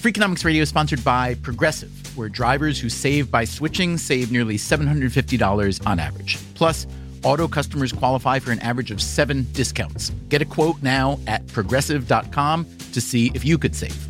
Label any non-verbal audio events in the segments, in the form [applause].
Freakonomics Radio is sponsored by Progressive, where drivers who save by switching save nearly $750 on average. Plus, auto customers qualify for an average of seven discounts. Get a quote now at progressive.com to see if you could save.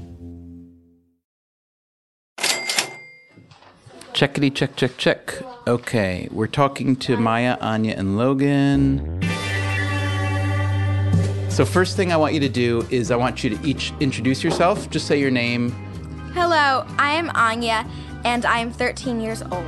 Checkity check check check. Okay, we're talking to Maya, Anya, and Logan. So first thing I want you to do is I want you to each introduce yourself. Just say your name. Hello, I am Anya, and I am 13 years old.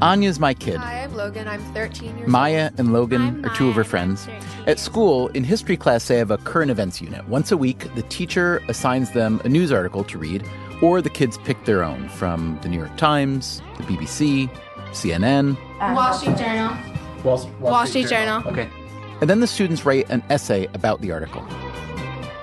Anya's my kid. Hi, I'm Logan. I'm 13 years Maya and Logan I'm are two of her friends. At school, in history class, they have a current events unit. Once a week, the teacher assigns them a news article to read, or the kids pick their own from the New York Times, the BBC, CNN. Uh, Wall Street Journal. Wall, Wall Street Journal. Okay. And then the students write an essay about the article.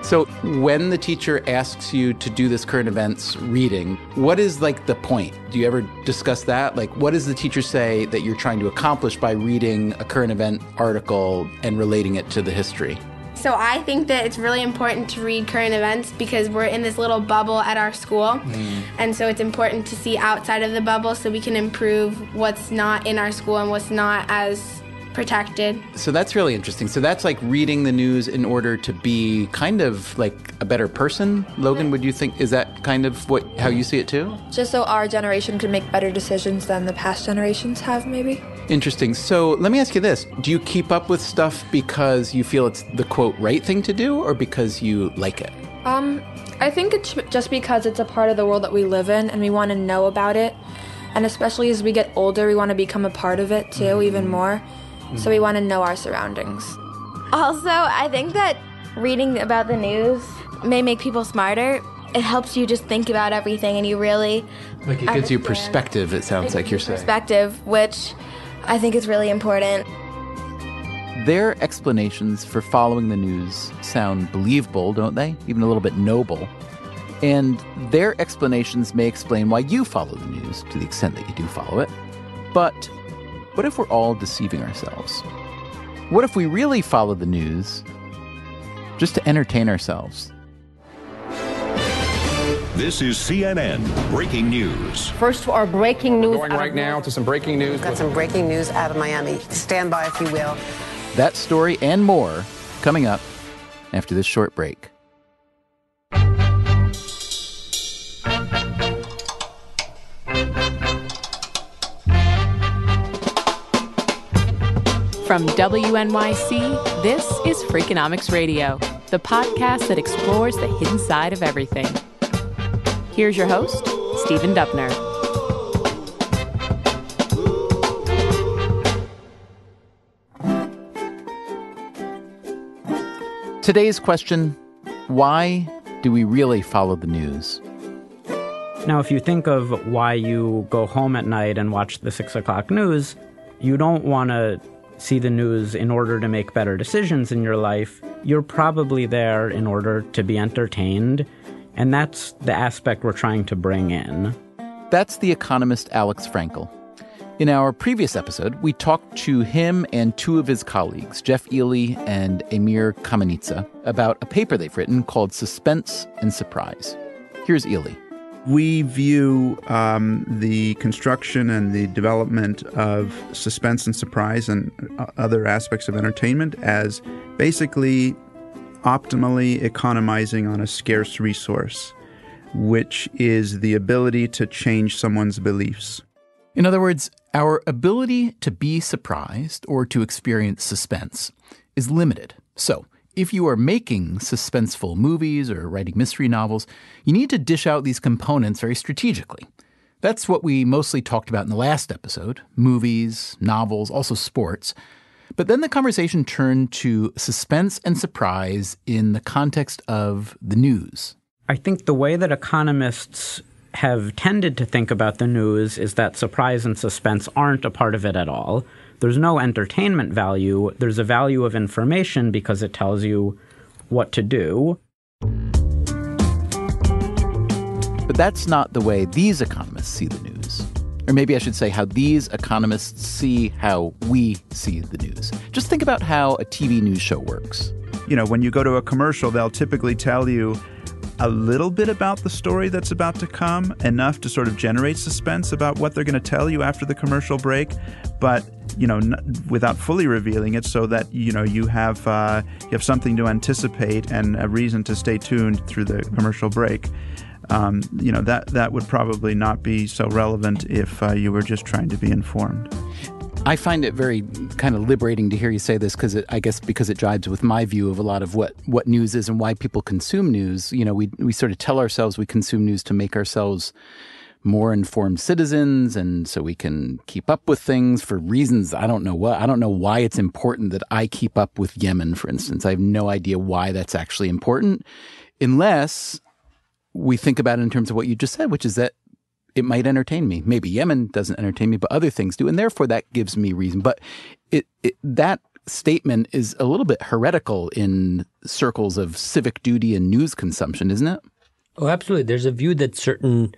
So when the teacher asks you to do this current events reading, what is like the point? Do you ever discuss that? Like what does the teacher say that you're trying to accomplish by reading a current event article and relating it to the history? So I think that it's really important to read current events because we're in this little bubble at our school. Mm. And so it's important to see outside of the bubble so we can improve what's not in our school and what's not as protected. So that's really interesting. So that's like reading the news in order to be kind of like a better person. Logan, would you think is that kind of what how you see it too? Just so our generation can make better decisions than the past generations have, maybe. Interesting. So let me ask you this. Do you keep up with stuff because you feel it's the quote right thing to do or because you like it? Um, I think it's just because it's a part of the world that we live in and we want to know about it. And especially as we get older, we want to become a part of it too, even more. So we want to know our surroundings. Also, I think that reading about the news may make people smarter. It helps you just think about everything and you really Like it gives you perspective, it sounds like you're saying. perspective, which I think is really important. Their explanations for following the news sound believable, don't they? Even a little bit noble. And their explanations may explain why you follow the news to the extent that you do follow it. But what if we're all deceiving ourselves? What if we really follow the news just to entertain ourselves? This is CNN breaking news. First to our breaking news. Going out of right now to some breaking news. Got some breaking news out of Miami. Stand by, if you will. That story and more coming up after this short break. From WNYC, this is Freakonomics Radio, the podcast that explores the hidden side of everything. Here's your host, Stephen Dubner. Today's question Why do we really follow the news? Now, if you think of why you go home at night and watch the six o'clock news, you don't want to see the news in order to make better decisions in your life. You're probably there in order to be entertained, and that's the aspect we're trying to bring in. That's the economist Alex Frankel. In our previous episode, we talked to him and two of his colleagues, Jeff Ely and Emir Kamenica, about a paper they've written called Suspense and Surprise. Here's Ely. We view um, the construction and the development of suspense and surprise and uh, other aspects of entertainment as basically optimally economizing on a scarce resource, which is the ability to change someone's beliefs. In other words, our ability to be surprised or to experience suspense is limited. So, if you are making suspenseful movies or writing mystery novels, you need to dish out these components very strategically. That's what we mostly talked about in the last episode movies, novels, also sports. But then the conversation turned to suspense and surprise in the context of the news. I think the way that economists have tended to think about the news is that surprise and suspense aren't a part of it at all. There's no entertainment value, there's a value of information because it tells you what to do. But that's not the way these economists see the news. Or maybe I should say how these economists see how we see the news. Just think about how a TV news show works. You know, when you go to a commercial, they'll typically tell you a little bit about the story that's about to come, enough to sort of generate suspense about what they're going to tell you after the commercial break, but you know, n- without fully revealing it, so that you know you have uh, you have something to anticipate and a reason to stay tuned through the commercial break. Um, you know that that would probably not be so relevant if uh, you were just trying to be informed. I find it very kind of liberating to hear you say this because I guess because it jives with my view of a lot of what, what news is and why people consume news. You know, we we sort of tell ourselves we consume news to make ourselves more informed citizens and so we can keep up with things for reasons I don't know what. I don't know why it's important that I keep up with Yemen, for instance. I have no idea why that's actually important unless we think about it in terms of what you just said, which is that it might entertain me. Maybe Yemen doesn't entertain me, but other things do, and therefore that gives me reason. But it, it that statement is a little bit heretical in circles of civic duty and news consumption, isn't it? Oh, absolutely. There's a view that certain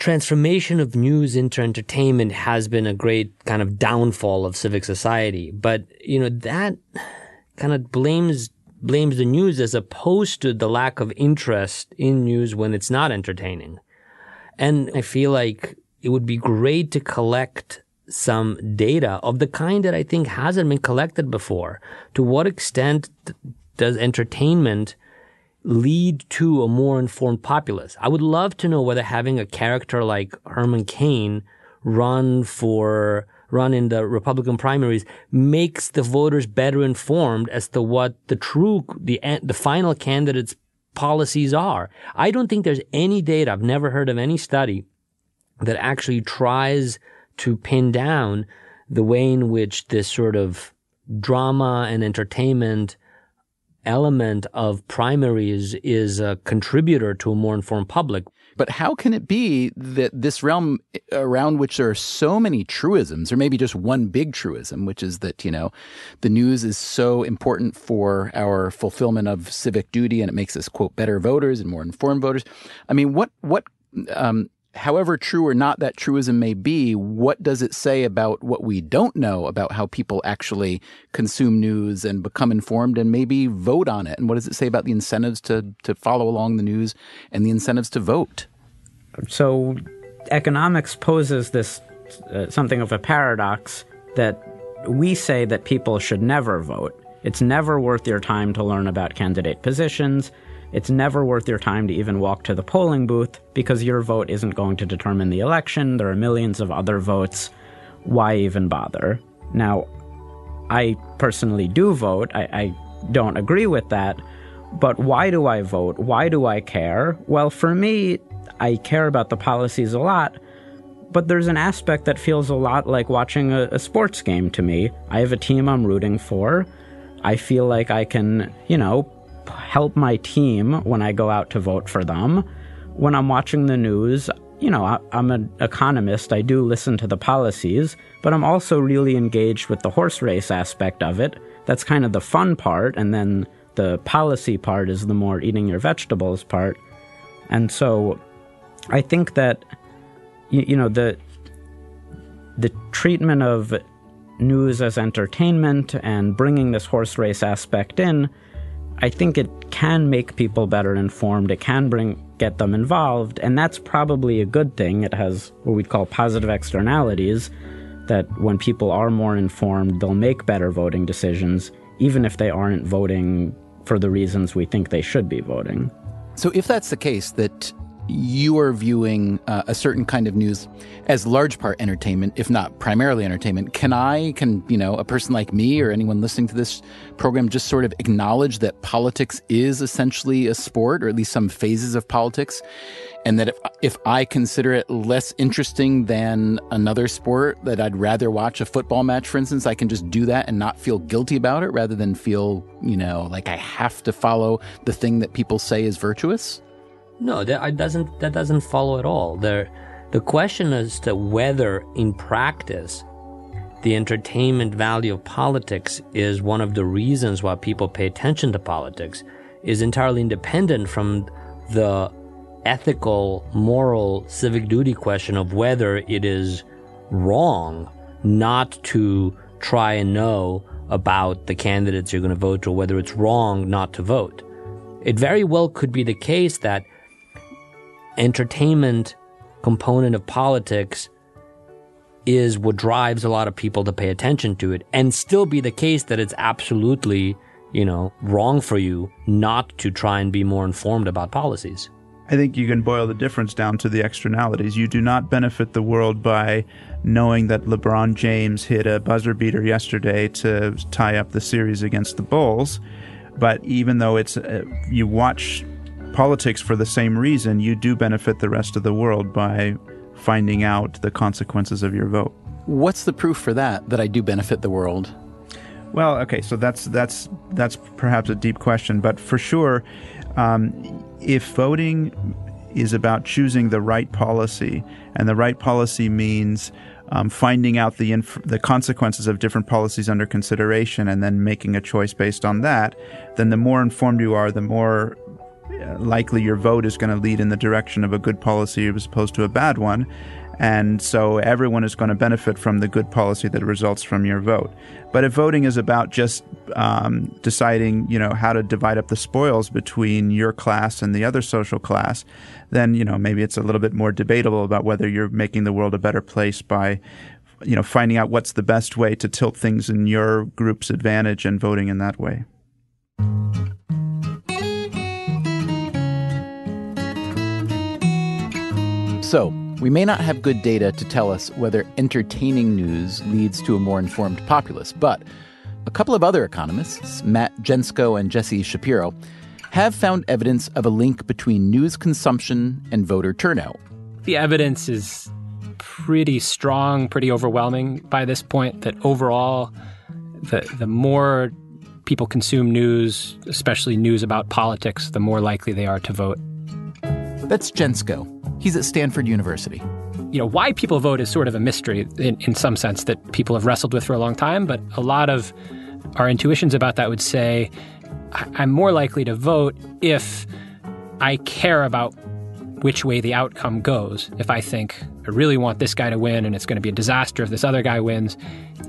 transformation of news into entertainment has been a great kind of downfall of civic society. But, you know, that kind of blames blames the news as opposed to the lack of interest in news when it's not entertaining. And I feel like it would be great to collect some data of the kind that I think hasn't been collected before. To what extent does entertainment lead to a more informed populace? I would love to know whether having a character like Herman Cain run for run in the Republican primaries makes the voters better informed as to what the true, the, the final candidate's policies are. I don't think there's any data. I've never heard of any study that actually tries to pin down the way in which this sort of drama and entertainment element of primaries is a contributor to a more informed public. But how can it be that this realm around which there are so many truisms, or maybe just one big truism, which is that, you know, the news is so important for our fulfillment of civic duty and it makes us, quote, better voters and more informed voters? I mean, what, what, um, however true or not that truism may be, what does it say about what we don't know about how people actually consume news and become informed and maybe vote on it? And what does it say about the incentives to, to follow along the news and the incentives to vote? So, economics poses this uh, something of a paradox that we say that people should never vote. It's never worth your time to learn about candidate positions. It's never worth your time to even walk to the polling booth because your vote isn't going to determine the election. There are millions of other votes. Why even bother? Now, I personally do vote. I, I don't agree with that. But why do I vote? Why do I care? Well, for me, I care about the policies a lot, but there's an aspect that feels a lot like watching a, a, sports game to me. I have a team I'm rooting for. I feel like I can, you know, help my team when I go out to vote for them. When I'm watching the news, you know, I, am an economist. I do listen to the policies, but I'm also really engaged with the horse race aspect of it. That's kind of the fun part, and then the policy part is the more eating your vegetables part. And so I think that, you, you know, the the treatment of news as entertainment and bringing this horse race aspect in I think it can make people better informed. It can bring get them involved, and that's probably a good thing. It has what we'd call positive externalities that when people are more informed, they'll make better voting decisions, even if they aren't voting for the reasons we think they should be voting. So, if that's the case, that you are viewing uh, a certain kind of news as large part entertainment, if not primarily entertainment. Can I, can, you know, a person like me or anyone listening to this program just sort of acknowledge that politics is essentially a sport, or at least some phases of politics? And that if, if I consider it less interesting than another sport, that I'd rather watch a football match, for instance, I can just do that and not feel guilty about it rather than feel, you know, like I have to follow the thing that people say is virtuous? No, that doesn't that doesn't follow at all. The the question as to whether in practice the entertainment value of politics is one of the reasons why people pay attention to politics is entirely independent from the ethical, moral, civic duty question of whether it is wrong not to try and know about the candidates you're going to vote or whether it's wrong not to vote. It very well could be the case that entertainment component of politics is what drives a lot of people to pay attention to it and still be the case that it's absolutely, you know, wrong for you not to try and be more informed about policies. I think you can boil the difference down to the externalities. You do not benefit the world by knowing that LeBron James hit a buzzer beater yesterday to tie up the series against the Bulls. But even though it's uh, you watch politics for the same reason, you do benefit the rest of the world by finding out the consequences of your vote. What's the proof for that that I do benefit the world? Well, okay, so that's that's that's perhaps a deep question, but for sure, um, if voting is about choosing the right policy, and the right policy means um, finding out the inf- the consequences of different policies under consideration, and then making a choice based on that, then the more informed you are, the more likely your vote is going to lead in the direction of a good policy as opposed to a bad one. And so everyone is going to benefit from the good policy that results from your vote. But if voting is about just um, deciding, you know, how to divide up the spoils between your class and the other social class, then you know maybe it's a little bit more debatable about whether you're making the world a better place by, you know, finding out what's the best way to tilt things in your group's advantage and voting in that way. So, we may not have good data to tell us whether entertaining news leads to a more informed populace, but a couple of other economists, Matt Gentzkow and Jesse Shapiro, have found evidence of a link between news consumption and voter turnout. The evidence is pretty strong, pretty overwhelming by this point that overall, the, the more people consume news, especially news about politics, the more likely they are to vote. That's Gentzkow. He's at Stanford University. You know, why people vote is sort of a mystery in, in some sense that people have wrestled with for a long time, but a lot of our intuitions about that would say I'm more likely to vote if I care about which way the outcome goes. If I think I really want this guy to win and it's going to be a disaster if this other guy wins,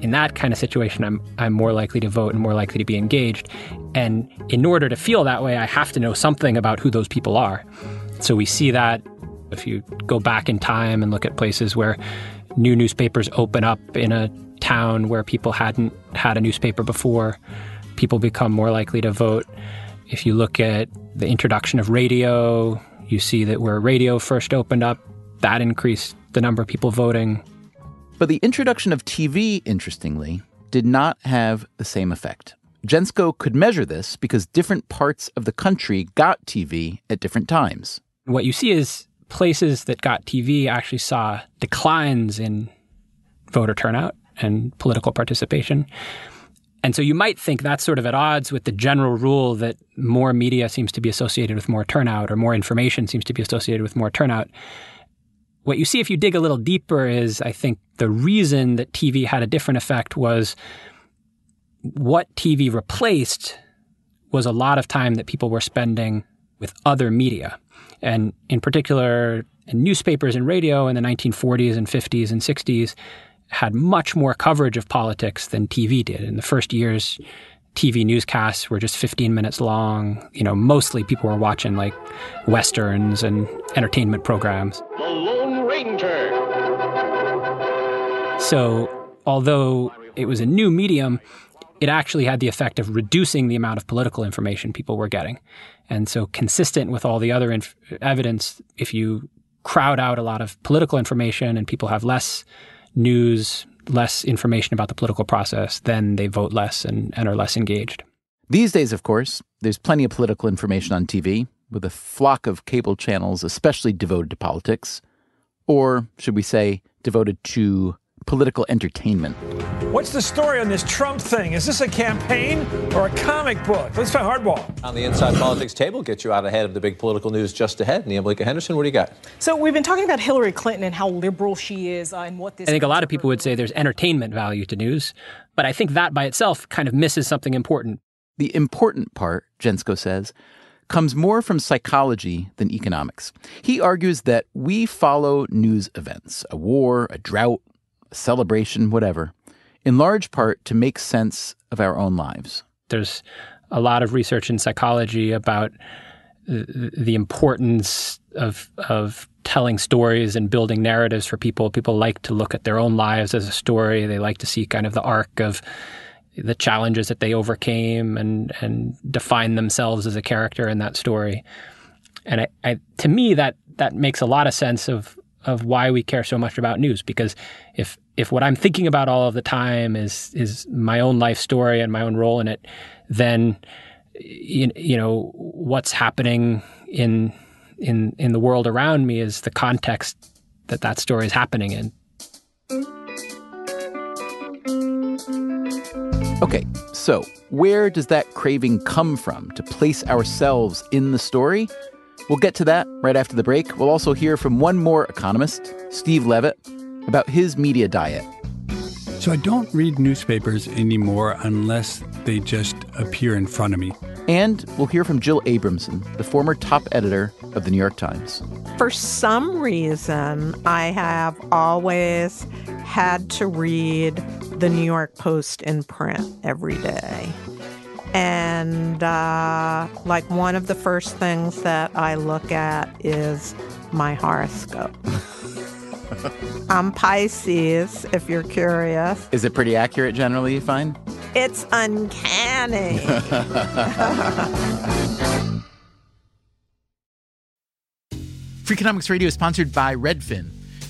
in that kind of situation, I'm, I'm more likely to vote and more likely to be engaged. And in order to feel that way, I have to know something about who those people are. So we see that if you go back in time and look at places where new newspapers open up in a town where people hadn't had a newspaper before, people become more likely to vote. If you look at the introduction of radio, you see that where radio first opened up, that increased the number of people voting. But the introduction of TV, interestingly, did not have the same effect. Gentzkow could measure this because different parts of the country got TV at different times. What you see is places that got TV actually saw declines in voter turnout and political participation. And so you might think that's sort of at odds with the general rule that more media seems to be associated with more turnout or more information seems to be associated with more turnout. What you see if you dig a little deeper is I think the reason that TV had a different effect was what TV replaced was a lot of time that people were spending with other media. And in particular, newspapers and radio in the 1940s and 50s and 60s had much more coverage of politics than TV did. In the first years, TV newscasts were just 15 minutes long. You know, mostly people were watching like westerns and entertainment programs. The Lone Ranger. So, although it was a new medium, it actually had the effect of reducing the amount of political information people were getting. And so, consistent with all the other inf- evidence, if you crowd out a lot of political information and people have less news, less information about the political process, then they vote less and, and are less engaged. These days, of course, there's plenty of political information on TV, with a flock of cable channels especially devoted to politics. Or, should we say, devoted to political entertainment. What's the story on this Trump thing? Is this a campaign or a comic book? Let's try hardball. On the Inside Politics table, get you out ahead of the big political news just ahead. Nia Malika Henderson, what do you got? So we've been talking about Hillary Clinton and how liberal she is uh, and what this. I think a lot of people would say there's entertainment value to news, but I think that by itself kind of misses something important. The important part, Gentzkow says, comes more from psychology than economics. He argues that we follow news events, a war, a drought, celebration, whatever, in large part to make sense of our own lives. There's a lot of research in psychology about the importance of of telling stories and building narratives for people. People like to look at their own lives as a story. They like to see kind of the arc of the challenges that they overcame and and define themselves as a character in that story. And I, I, to me that that makes a lot of sense of of why we care so much about news because if if what I'm thinking about all of the time is is my own life story and my own role in it, then you, you know what's happening in in in the world around me is the context that that story is happening in. Okay, so where does that craving come from to place ourselves in the story? We'll get to that right after the break. We'll also hear from one more economist, Steve Levitt, about his media diet. So I don't read newspapers anymore unless they just appear in front of me. And we'll hear from Jill Abramson, the former top editor of the New York Times. For some reason, I have always had to read the New York Post in print every day. And uh, like one of the first things that I look at is my horoscope. [laughs] I'm Pisces, if you're curious. Is it pretty accurate generally, you find? It's uncanny. [laughs] Freakonomics Radio is sponsored by Redfin.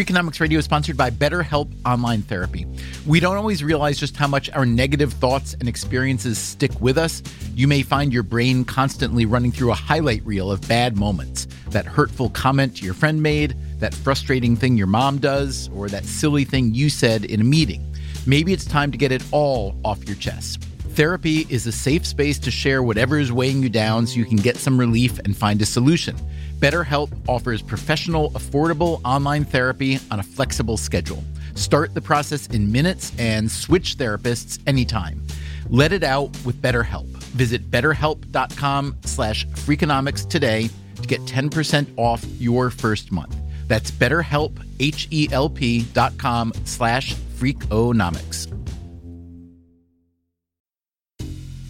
Freakonomics Radio is sponsored by BetterHelp Online Therapy. We don't always realize just how much our negative thoughts and experiences stick with us. You may find your brain constantly running through a highlight reel of bad moments that hurtful comment your friend made, that frustrating thing your mom does, or that silly thing you said in a meeting. Maybe it's time to get it all off your chest. Therapy is a safe space to share whatever is weighing you down so you can get some relief and find a solution. BetterHelp offers professional, affordable online therapy on a flexible schedule. Start the process in minutes and switch therapists anytime. Let it out with BetterHelp. Visit betterhelp.com slash freakonomics today to get 10% off your first month. That's betterhelp, H-E-L-P dot com slash freakonomics.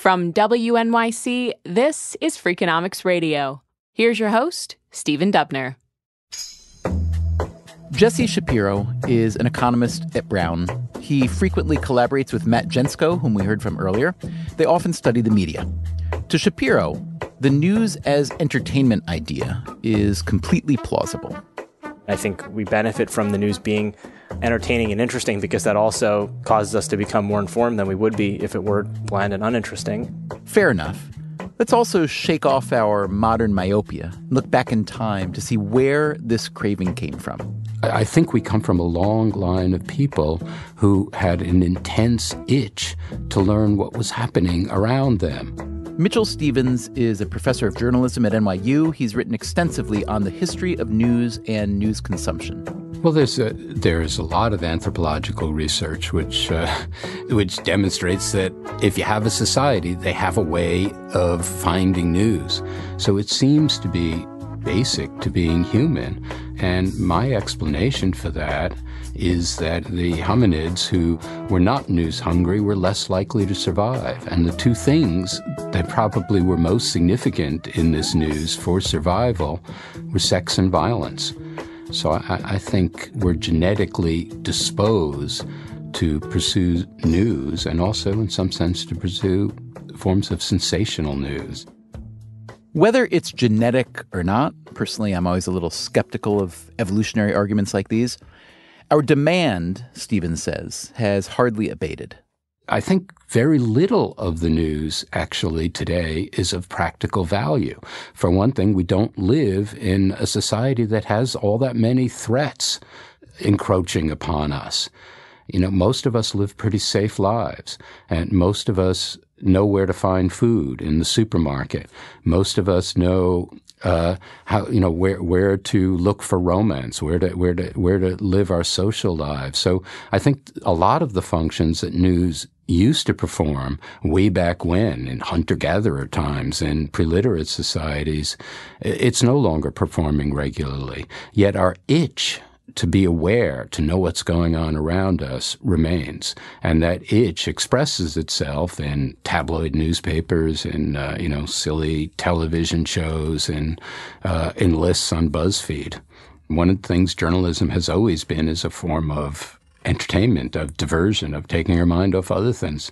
From WNYC, this is Freakonomics Radio. Here's your host, Stephen Dubner. Jesse Shapiro is an economist at Brown. He frequently collaborates with Matt Gentzkow, whom we heard from earlier. They often study the media. To Shapiro, the news as entertainment idea is completely plausible. I think we benefit from the news being entertaining and interesting because that also causes us to become more informed than we would be if it were bland and uninteresting. Fair enough. Let's also shake off our modern myopia and look back in time to see where this craving came from. I think we come from a long line of people who had an intense itch to learn what was happening around them. Mitchell Stevens is a professor of journalism at NYU. He's written extensively on the history of news and news consumption. Well, there's a, there's a lot of anthropological research which uh, [laughs] which demonstrates that if you have a society, they have a way of finding news. So it seems to be basic to being human. And my explanation for that is that the hominids who were not news hungry were less likely to survive. And the two things that probably were most significant in this news for survival were sex and violence. So I, I think we're genetically disposed to pursue news and also, in some sense, to pursue forms of sensational news. Whether it's genetic or not, personally, I'm always a little skeptical of evolutionary arguments like these. Our demand, Stevens says, has hardly abated. I think very little of the news actually today is of practical value. For one thing, we don't live in a society that has all that many threats encroaching upon us. You know, most of us live pretty safe lives, and most of us know where to find food in the supermarket. Most of us know uh, how you know where where to look for romance, where to where to where to live our social lives. So I think a lot of the functions that news used to perform way back when in hunter-gatherer times in pre-literate societies, it's no longer performing regularly. Yet our itch to be aware, to know what's going on around us remains. And that itch expresses itself in tabloid newspapers, in, uh, you know, silly television shows, and uh, in lists on BuzzFeed. One of the things journalism has always been is a form of entertainment, of diversion, of taking your mind off other things.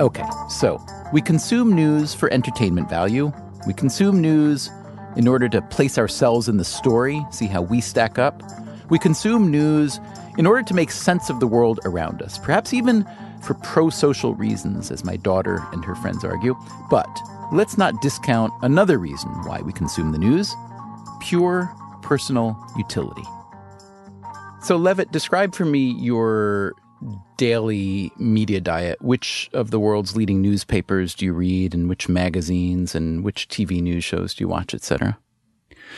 Okay, so we consume news for entertainment value. We consume news in order to place ourselves in the story, see how we stack up. We consume news in order to make sense of the world around us, perhaps even for pro social reasons, as my daughter and her friends argue. But let's not discount another reason why we consume the news pure personal utility. So, Levitt, describe for me your daily media diet. Which of the world's leading newspapers do you read, and which magazines, and which TV news shows do you watch, etc.?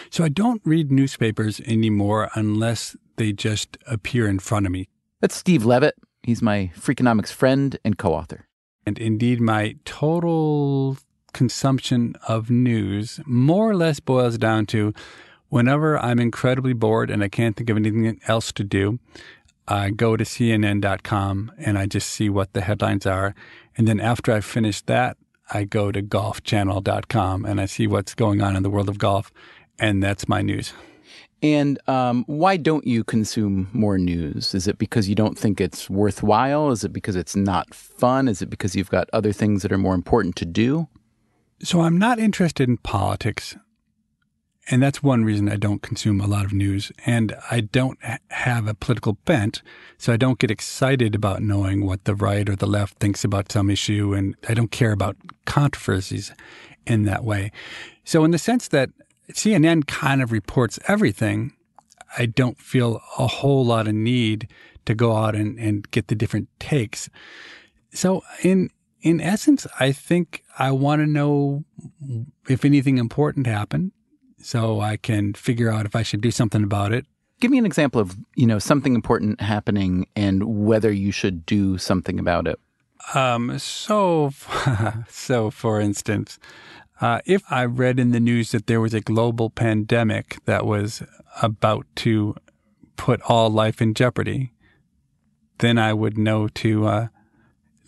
So I don't read newspapers anymore unless they just appear in front of me. That's Steve Levitt. He's my Freakonomics friend and co author. And indeed, my total consumption of news more or less boils down to whenever I'm incredibly bored and I can't think of anything else to do, I go to CNN.com and I just see what the headlines are. And then after I finish that, I go to golfchannel.com and I see what's going on in the world of golf. And that's my news. And um, why don't you consume more news? Is it because you don't think it's worthwhile? Is it because it's not fun? Is it because you've got other things that are more important to do? So I'm not interested in politics. And that's one reason I don't consume a lot of news. And I don't have a political bent, so I don't get excited about knowing what the right or the left thinks about some issue. And I don't care about controversies in that way. So, in the sense that CNN kind of reports everything, I don't feel a whole lot of need to go out and, and get the different takes. So, in in essence, I think I want to know if anything important happened so I can figure out if I should do something about it. Give me an example of, you know, something important happening and whether you should do something about it. Um, so, [laughs] so for instance, uh, if I read in the news that there was a global pandemic that was about to put all life in jeopardy, then I would know to uh,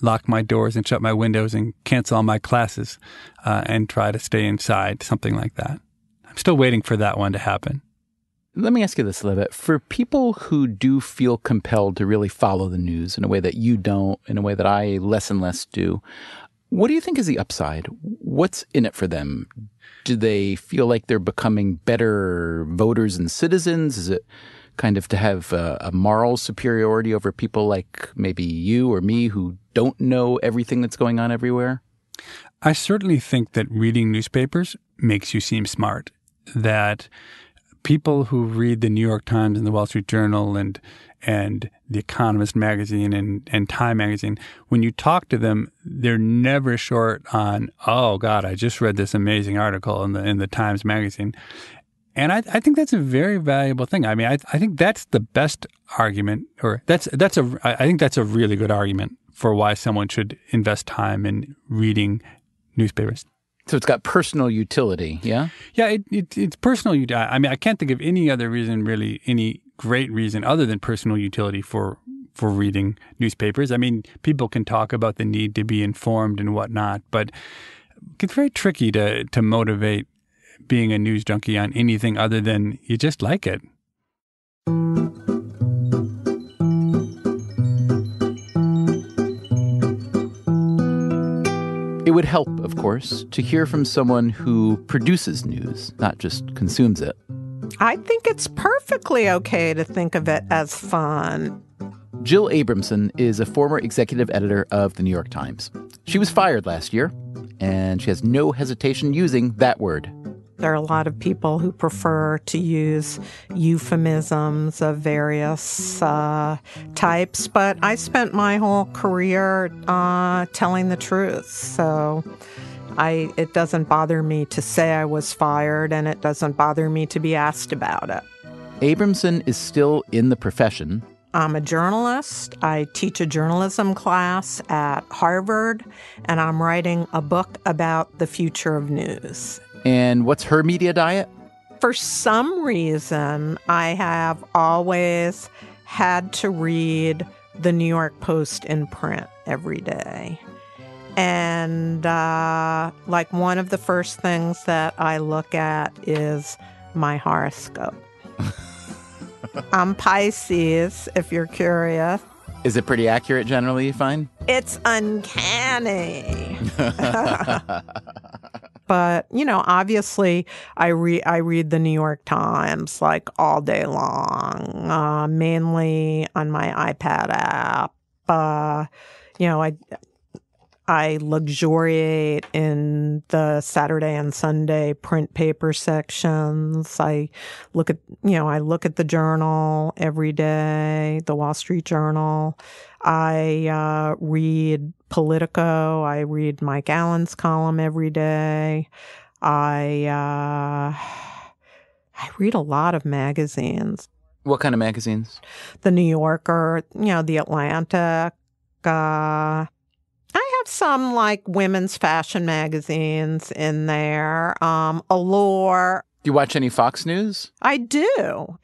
lock my doors and shut my windows and cancel all my classes uh, and try to stay inside, something like that. I'm still waiting for that one to happen. Let me ask you this a little bit. For people who do feel compelled to really follow the news in a way that you don't, in a way that I less and less do, what do you think is the upside? What's in it for them? Do they feel like they're becoming better voters and citizens? Is it kind of to have a, a, moral superiority over people like maybe you or me who don't know everything that's going on everywhere? I certainly think that reading newspapers makes you seem smart. That people who read the New York Times and the Wall Street Journal and and the Economist magazine and, and Time magazine, when you talk to them, they're never short on, oh God, I just read this amazing article in the in the Times magazine. And I, I think that's a very valuable thing. I mean, I, I think that's the best argument, or that's that's a I think that's a really good argument for why someone should invest time in reading newspapers. So it's got personal utility, yeah. Yeah, it, it, it's personal. utility. I mean, I can't think of any other reason, really, any great reason other than personal utility for for reading newspapers. I mean, people can talk about the need to be informed and whatnot, but it's very tricky to to motivate being a news junkie on anything other than you just like it. Would help, of course, to hear from someone who produces news, not just consumes it. I think it's perfectly okay to think of it as fun. Jill Abramson is a former executive editor of the New York Times. She was fired last year, and she has no hesitation using that word there are a lot of people who prefer to use euphemisms of various uh, types, but I spent my whole career uh, telling the truth. So I, it doesn't bother me to say I was fired, and it doesn't bother me to be asked about it. Abramson is still in the profession. I'm a journalist. I teach a journalism class at Harvard, and I'm writing a book about the future of news. And what's her media diet? For some reason, I have always had to read the New York Post in print every day. And uh, like one of the first things that I look at is my horoscope. [laughs] I'm Pisces, if you're curious. Is it pretty accurate generally, you find? It's uncanny. [laughs] [laughs] but you know obviously i read i read the new york times like all day long uh, mainly on my ipad app uh, you know i I luxuriate in the Saturday and Sunday print paper sections. I look at, you know, I look at the journal every day, the Wall Street Journal. I uh, read Politico. I read Mike Allen's column every day. I uh, I read a lot of magazines. What kind of magazines? The New Yorker, you know, The Atlantic. Uh, I have some like women's fashion magazines in there. Um, Allure. Do you watch any Fox News? I do.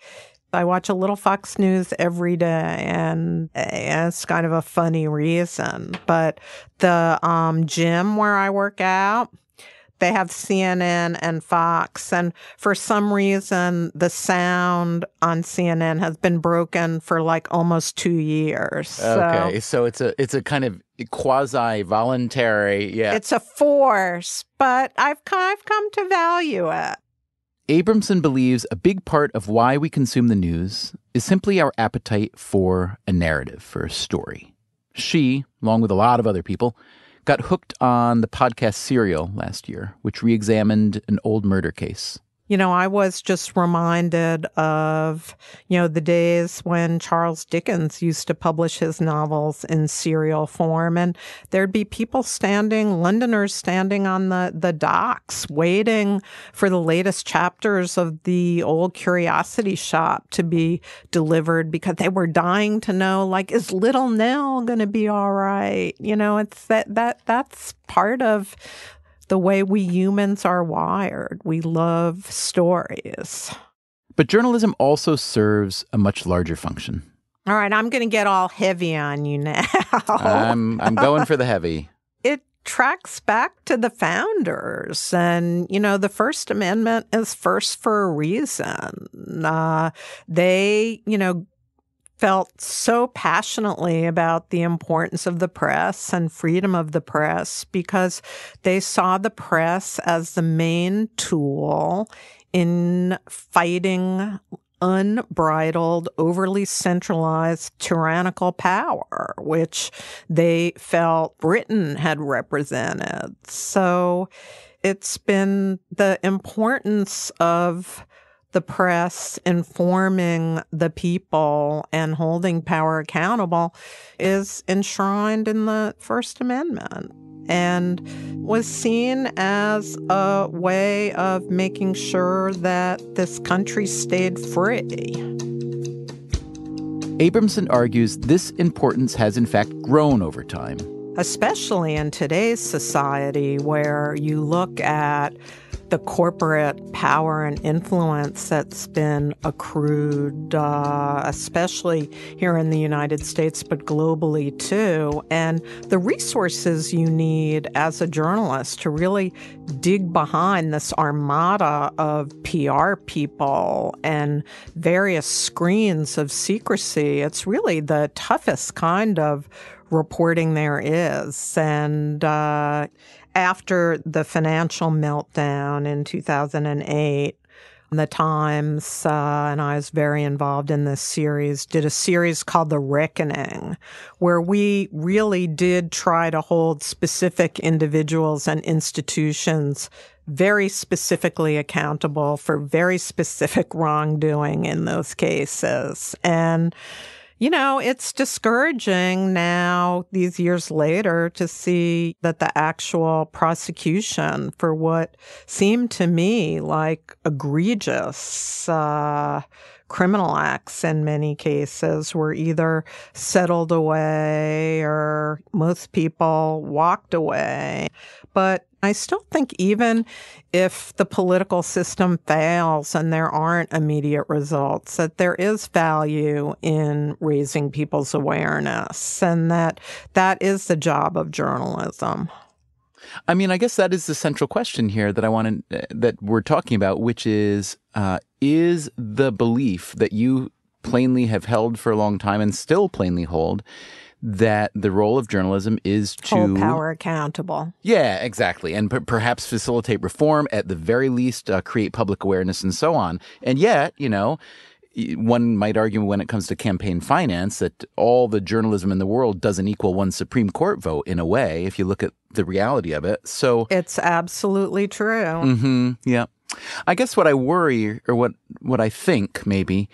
I watch a little Fox News every day, and it's kind of a funny reason. But the um, gym where I work out, they have CNN and Fox, and for some reason, the sound on CNN has been broken for like almost two years. Okay, so, so it's a it's a kind of quasi voluntary, yeah. It's a force, but I've I've come to value it. Abramson believes a big part of why we consume the news is simply our appetite for a narrative, for a story. She, along with a lot of other people, got hooked on the podcast Serial last year, which re examined an old murder case you know, I was just reminded of, you know, the days when Charles Dickens used to publish his novels in serial form. And there'd be people standing, Londoners standing on the, the docks, waiting for the latest chapters of the old curiosity shop to be delivered because they were dying to know, like, is little Nell going to be all right? You know, it's that, that, that's part of the way we humans are wired. We love stories. But journalism also serves a much larger function. All right, I'm going to get all heavy on you now. I'm I'm going for the [laughs] heavy. It tracks back to the founders. And, you know, the First Amendment is first for a reason. Uh, they, you know, felt so passionately about the importance of the press and freedom of the press because they saw the press as the main tool in fighting unbridled, overly centralized tyrannical power, which they felt Britain had represented. So it's been the importance of the press informing the people and holding power accountable is enshrined in the First Amendment and was seen as a way of making sure that this country stayed free. Abramson argues this importance has in fact grown over time. Especially in today's society, where you look at the corporate power and influence that's been accrued, uh, especially here in the United States, but globally too, and the resources you need as a journalist to really dig behind this armada of PR people and various screens of secrecy. It's really the toughest kind of reporting there is. And, uh, after the financial meltdown in 2008, the Times, uh, and I was very involved in this series, did a series called The Reckoning, where we really did try to hold specific individuals and institutions very specifically accountable for very specific wrongdoing in those cases. And you know, it's discouraging now, these years later, to see that the actual prosecution for what seemed to me like egregious uh, criminal acts in many cases were either settled away or most people walked away. But I still think even if the political system fails and there aren't immediate results, that there is value in raising people's awareness and that that is the job of journalism. I mean, I guess that is the central question here that I want to, that we're talking about, which is, uh, is the belief that you plainly have held for a long time and still plainly hold that the role of journalism is to hold power accountable. Yeah, exactly, and p- perhaps facilitate reform at the very least, uh, create public awareness, and so on. And yet, you know. One might argue when it comes to campaign finance that all the journalism in the world doesn't equal one Supreme Court vote in a way, if you look at the reality of it. So it's absolutely true. Mm-hmm, yeah. I guess what I worry, or what, what I think maybe,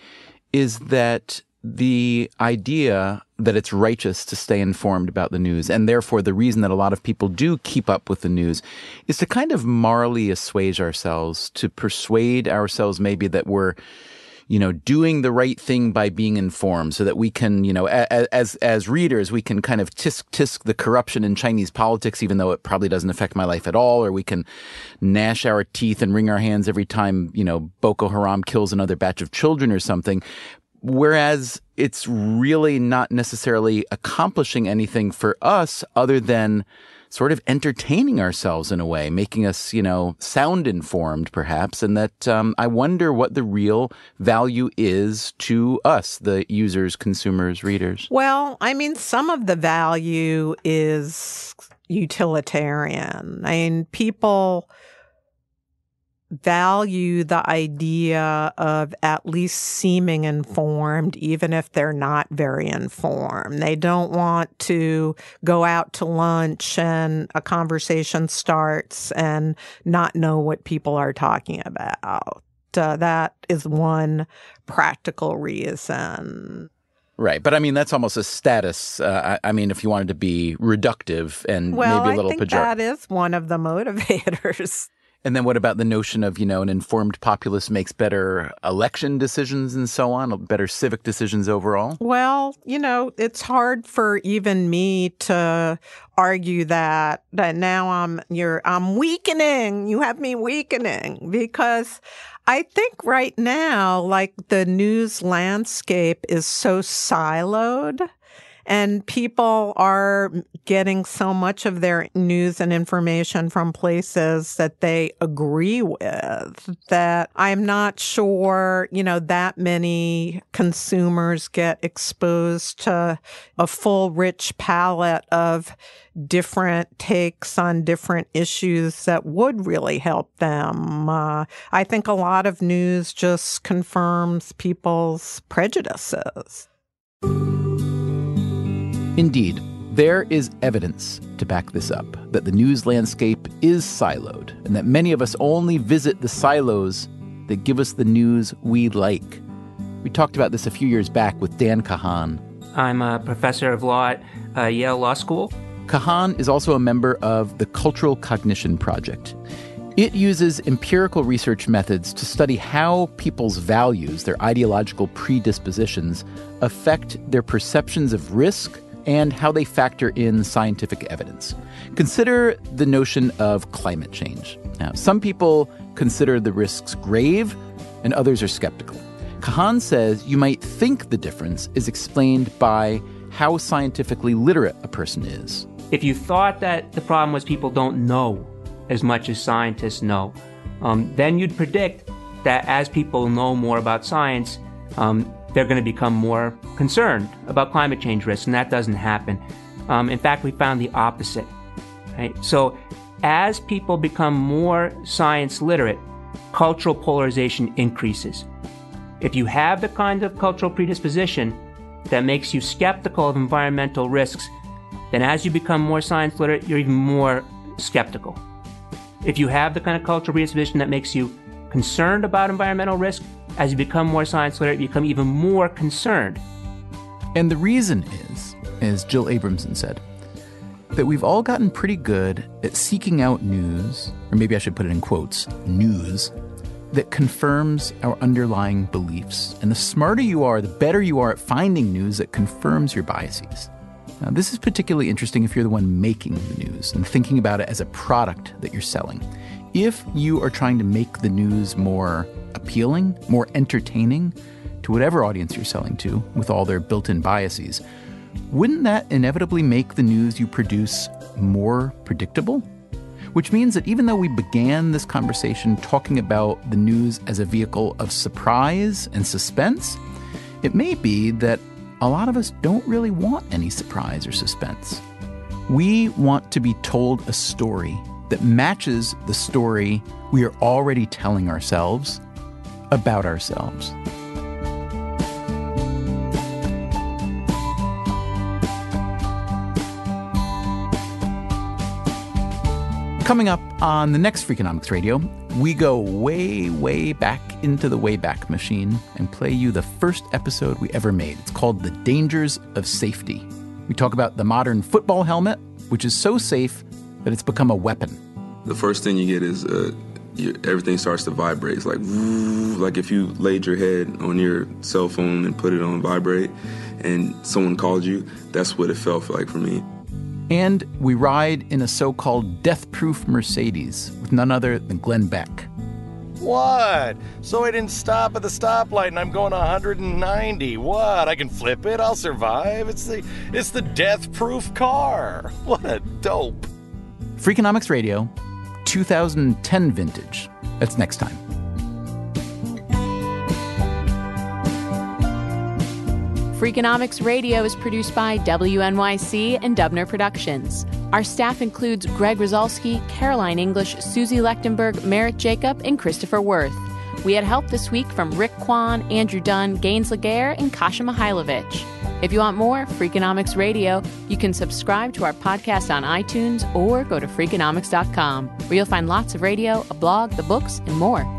is that the idea that it's righteous to stay informed about the news, and therefore the reason that a lot of people do keep up with the news, is to kind of morally assuage ourselves, to persuade ourselves maybe that we're you know, doing the right thing by being informed so that we can, you know, as, as readers, we can kind of tisk tisk the corruption in Chinese politics, even though it probably doesn't affect my life at all, or we can gnash our teeth and wring our hands every time, you know, Boko Haram kills another batch of children or something. Whereas it's really not necessarily accomplishing anything for us other than sort of entertaining ourselves in a way, making us, you know, sound informed perhaps. And that um, I wonder what the real value is to us, the users, consumers, readers. Well, I mean, some of the value is utilitarian. I mean, people value the idea of at least seeming informed, even if they're not very informed. They don't want to go out to lunch and a conversation starts and not know what people are talking about. Uh, that is one practical reason. Right, but I mean that's almost a status. Uh, I, I, mean, if you wanted to be reductive and well, maybe a little think that is one of the [laughs] motivators. And then what about the notion of, you know, an informed populace makes better election decisions and so on, better civic decisions overall? Well, you know, it's hard for even me to argue that that now I'm you're I'm weakening. You have me weakening because I think right now, like the news landscape is so siloed and people are getting so much of their news and information from places that they agree with that I'm not sure, you know, that many consumers get exposed to a full, rich palette of different takes on different issues that would really help them. Uh, I think a lot of news just confirms people's prejudices. Indeed, there is evidence to back this up that the news landscape is siloed and that many of us only visit the silos that give us the news we like. We talked about this a few years back with Dan Kahan. I'm a professor of law at uh, Yale Law School. Kahan is also a member of the Cultural Cognition Project. It uses empirical research methods to study how people's values, their ideological predispositions, affect their perceptions of risk and how they factor in scientific evidence. Consider the notion of climate change. Now, some people consider the risks grave, and others are skeptical. Kahan says you might think the difference is explained by how scientifically literate a person is. If you thought that the problem was people don't know as much as scientists know, um, then you'd predict that as people know more about science, um, they're going to become more concerned about climate change risks, and that doesn't happen. Um, in fact, we found the opposite. Right? So, as people become more science literate, cultural polarization increases. If you have the kind of cultural predisposition that makes you skeptical of environmental risks, then as you become more science literate, you're even more skeptical. If you have the kind of cultural predisposition that makes you concerned about environmental risk, as you become more science literate, you become even more concerned. And the reason is, as Jill Abramson said, that we've all gotten pretty good at seeking out news, or maybe I should put it in quotes, news, that confirms our underlying beliefs. And the smarter you are, the better you are at finding news that confirms your biases. Now, this is particularly interesting if you're the one making the news and thinking about it as a product that you're selling. If you are trying to make the news more appealing, more entertaining to whatever audience you're selling to with all their built in biases, wouldn't that inevitably make the news you produce more predictable? Which means that even though we began this conversation talking about the news as a vehicle of surprise and suspense, it may be that a lot of us don't really want any surprise or suspense. We want to be told a story that matches the story we are already telling ourselves about ourselves. Coming up on the next Freakonomics Radio, we go way, way back into the Wayback Machine and play you the first episode we ever made. It's called The Dangers of Safety. We talk about the modern football helmet, which is so safe that it's become a weapon. The first thing you get is uh, you, everything starts to vibrate. It's like, like if you laid your head on your cell phone and put it on vibrate and someone called you, that's what it felt like for me. And we ride in a so called death proof Mercedes with none other than Glenn Beck. What? So I didn't stop at the stoplight and I'm going 190. What? I can flip it. I'll survive. It's the it's the death proof car. [laughs] What a dope. Freakonomics Radio, 2010 vintage. That's next time. Freakonomics Radio is produced by WNYC and Dubner Productions. Our staff includes Greg Rosalsky, Caroline English, Susie Lechtenberg, Merritt Jacob, and Christopher Worth. We had help this week from Rick Kwan, Andrew Dunn, Gaines Laguerre, and Kasha Mihailovich. If you want more Freakonomics Radio, you can subscribe to our podcast on iTunes or go to Freakonomics.com, where you'll find lots of radio, a blog, the books, and more.